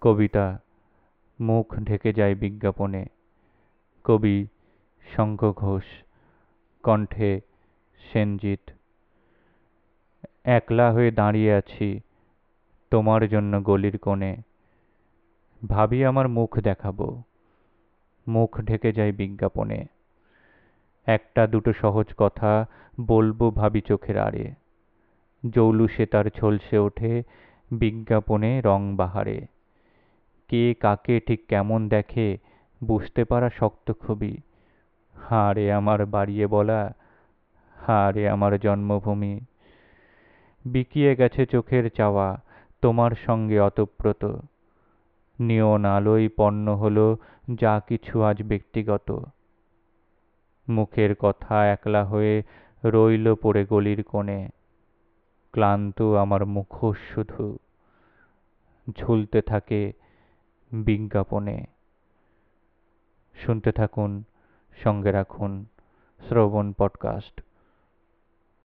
কবিতা মুখ ঢেকে যায় বিজ্ঞাপনে। কবি শঙ্খ ঘোষ, কণ্ঠে সেনজিৎ, একলা হয়ে দাঁড়িয়ে আছি তোমার জন্য গলির কোণে। ভাবি আমার মুখ দেখাবো, মুখ ঢেকে যায় বিজ্ঞাপনে। একটা দুটো সহজ কথা বলব ভাবি চোখের আড়ে। জৌলুসে তার ঝলসে ওঠে বিজ্ঞাপনে রং বাহারে। কে কাকে ঠিক কেমন দেখে, বুঝতে পারা শক্ত খুবই। হারে আমার বাড়িয়ে বলা হারে আমার জন্মভূমি। বিকিয়ে গেছে চোখের চাওয়া, তোমার সঙ্গে অতপ্রত। নিয়ন আলোয় পণ্য হলো যা কিছু আজ ব্যক্তিগত। মুখের কথা একলা হয়ে রইল পড়ে গলির কোণে। ক্লান্ত আমার মুখোশ শুধু। ঝুলতে থাকে বিজ্ঞাপনে। শুনতে থাকুন সঙ্গে রাখুন শ্রবণ পডকাস্ট।